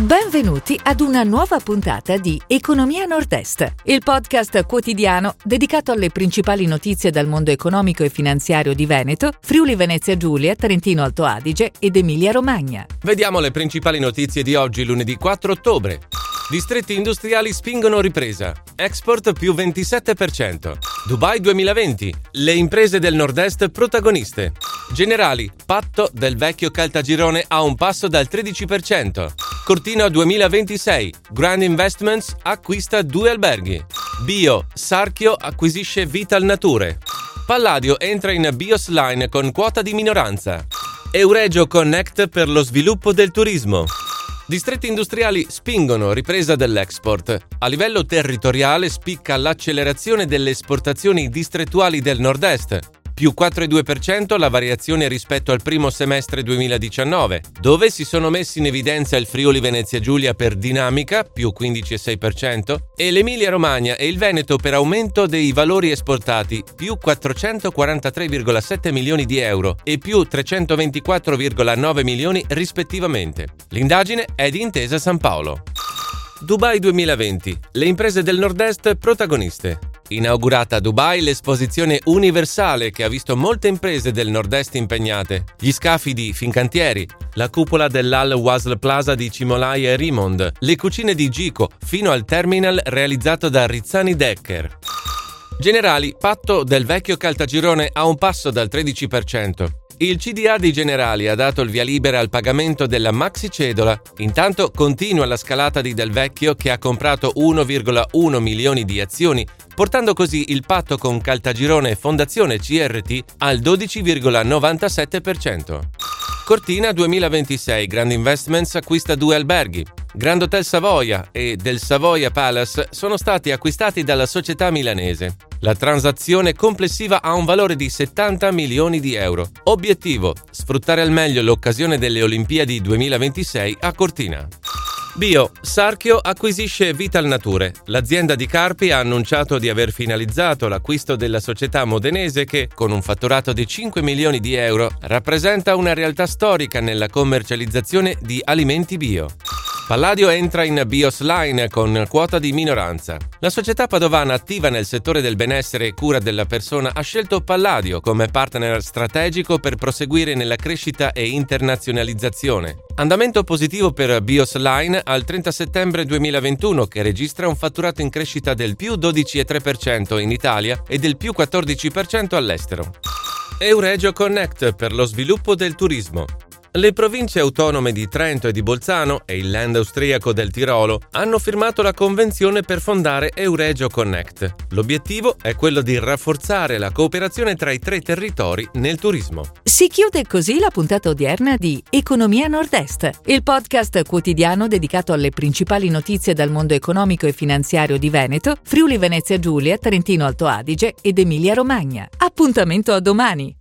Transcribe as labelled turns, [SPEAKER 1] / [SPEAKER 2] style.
[SPEAKER 1] Benvenuti ad una nuova puntata di Economia Nord-Est, il podcast quotidiano dedicato alle principali notizie dal mondo economico e finanziario di Veneto, Friuli Venezia Giulia, Trentino Alto Adige ed Emilia Romagna.
[SPEAKER 2] Vediamo le principali notizie di oggi, lunedì 4 ottobre. Distretti industriali spingono ripresa. Export più 27%. Dubai 2020. Le imprese del nord-est protagoniste. Generali. Patto del vecchio Caltagirone a un passo dal 13%. Cortina 2026. Grand Investments acquista due alberghi. Bio. Sarchio acquisisce Vital Nature. Palladio entra in Bios Line con quota di minoranza. Euregio Connect per lo sviluppo del turismo. Distretti industriali spingono ripresa dell'export. A livello territoriale spicca l'accelerazione delle esportazioni distrettuali del nord-est più 4,2% la variazione rispetto al primo semestre 2019, dove si sono messi in evidenza il Friuli Venezia Giulia per dinamica, più 15,6%, e l'Emilia Romagna e il Veneto per aumento dei valori esportati, più 443,7 milioni di euro e più 324,9 milioni rispettivamente. L'indagine è di Intesa San Paolo. Dubai 2020. Le imprese del nord-est protagoniste. Inaugurata a Dubai l'esposizione universale che ha visto molte imprese del nord-est impegnate. Gli scafi di Fincantieri, la cupola dell'Al Wasl Plaza di Cimolai e Rimond, le cucine di Gico, fino al terminal realizzato da Rizzani Decker. Generali, patto del vecchio Caltagirone a un passo dal 13%. Il CDA dei Generali ha dato il via libera al pagamento della maxi cedola. Intanto continua la scalata di Del Vecchio che ha comprato 1,1 milioni di azioni, portando così il patto con Caltagirone Fondazione CRT al 12,97%. Cortina 2026 Grand Investments acquista due alberghi. Grand Hotel Savoia e del Savoia Palace sono stati acquistati dalla società milanese. La transazione complessiva ha un valore di 70 milioni di euro. Obiettivo: sfruttare al meglio l'occasione delle Olimpiadi 2026 a Cortina. Bio. Sarchio acquisisce Vital Nature. L'azienda di Carpi ha annunciato di aver finalizzato l'acquisto della società modenese che, con un fatturato di 5 milioni di euro, rappresenta una realtà storica nella commercializzazione di alimenti bio. Palladio entra in Bios Line con quota di minoranza. La società padovana attiva nel settore del benessere e cura della persona ha scelto Palladio come partner strategico per proseguire nella crescita e internazionalizzazione. Andamento positivo per Bios Line al 30 settembre 2021 che registra un fatturato in crescita del più 12,3% in Italia e del più 14% all'estero. Euregio Connect per lo sviluppo del turismo. Le province autonome di Trento e di Bolzano e il land austriaco del Tirolo hanno firmato la convenzione per fondare Euregio Connect. L'obiettivo è quello di rafforzare la cooperazione tra i tre territori nel turismo.
[SPEAKER 1] Si chiude così la puntata odierna di Economia Nord-Est, il podcast quotidiano dedicato alle principali notizie dal mondo economico e finanziario di Veneto, Friuli Venezia Giulia, Trentino Alto Adige ed Emilia Romagna. Appuntamento a domani!